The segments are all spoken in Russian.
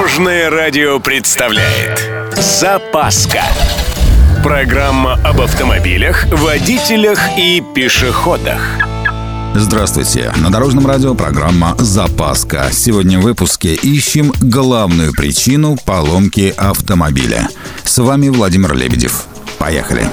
Дорожное радио представляет Запаска Программа об автомобилях, водителях и пешеходах Здравствуйте! На Дорожном радио программа «Запаска». Сегодня в выпуске ищем главную причину поломки автомобиля. С вами Владимир Лебедев. Поехали!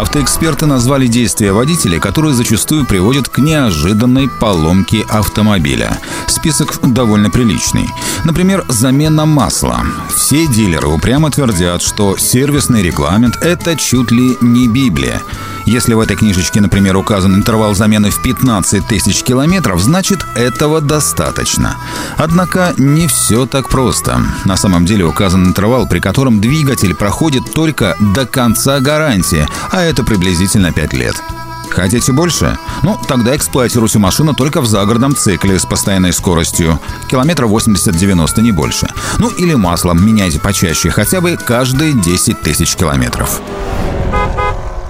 Автоэксперты назвали действия водителей, которые зачастую приводят к неожиданной поломке автомобиля. Список довольно приличный. Например, замена масла. Все дилеры упрямо твердят, что сервисный регламент – это чуть ли не Библия. Если в этой книжечке, например, указан интервал замены в 15 тысяч километров, значит этого достаточно. Однако не все так просто. На самом деле указан интервал, при котором двигатель проходит только до конца гарантии, а это приблизительно 5 лет. Хотите больше? Ну, тогда эксплуатируйте машину только в загородном цикле с постоянной скоростью. Километра 80-90, не больше. Ну, или маслом меняйте почаще, хотя бы каждые 10 тысяч километров.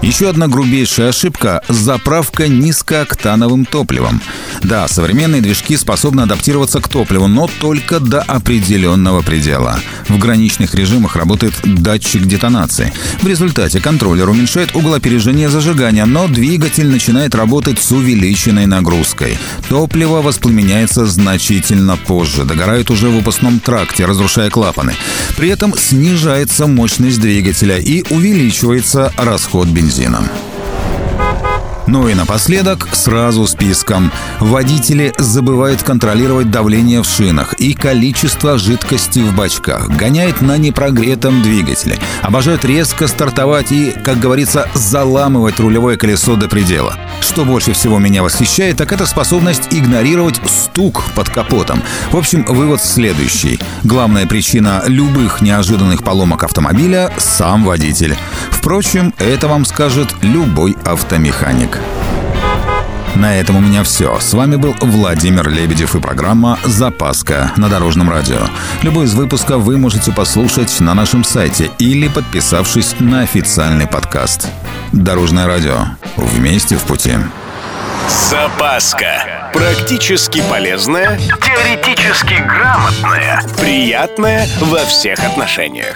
Еще одна грубейшая ошибка – заправка низкооктановым топливом. Да, современные движки способны адаптироваться к топливу, но только до определенного предела. В граничных режимах работает датчик детонации. В результате контроллер уменьшает угол опережения зажигания, но двигатель начинает работать с увеличенной нагрузкой. Топливо воспламеняется значительно позже, догорает уже в выпускном тракте, разрушая клапаны. При этом снижается мощность двигателя и увеличивается расход бензина бензином. Ну и напоследок сразу списком. Водители забывают контролировать давление в шинах и количество жидкости в бачках, гоняют на непрогретом двигателе, обожают резко стартовать и, как говорится, заламывать рулевое колесо до предела. Что больше всего меня восхищает, так это способность игнорировать стук под капотом. В общем, вывод следующий. Главная причина любых неожиданных поломок автомобиля – сам водитель. Впрочем, это вам скажет любой автомеханик. На этом у меня все. С вами был Владимир Лебедев и программа «Запаска» на Дорожном радио. Любой из выпусков вы можете послушать на нашем сайте или подписавшись на официальный подкаст. Дорожное радио. Вместе в пути. Запаска. Практически полезная, теоретически грамотная, приятная во всех отношениях.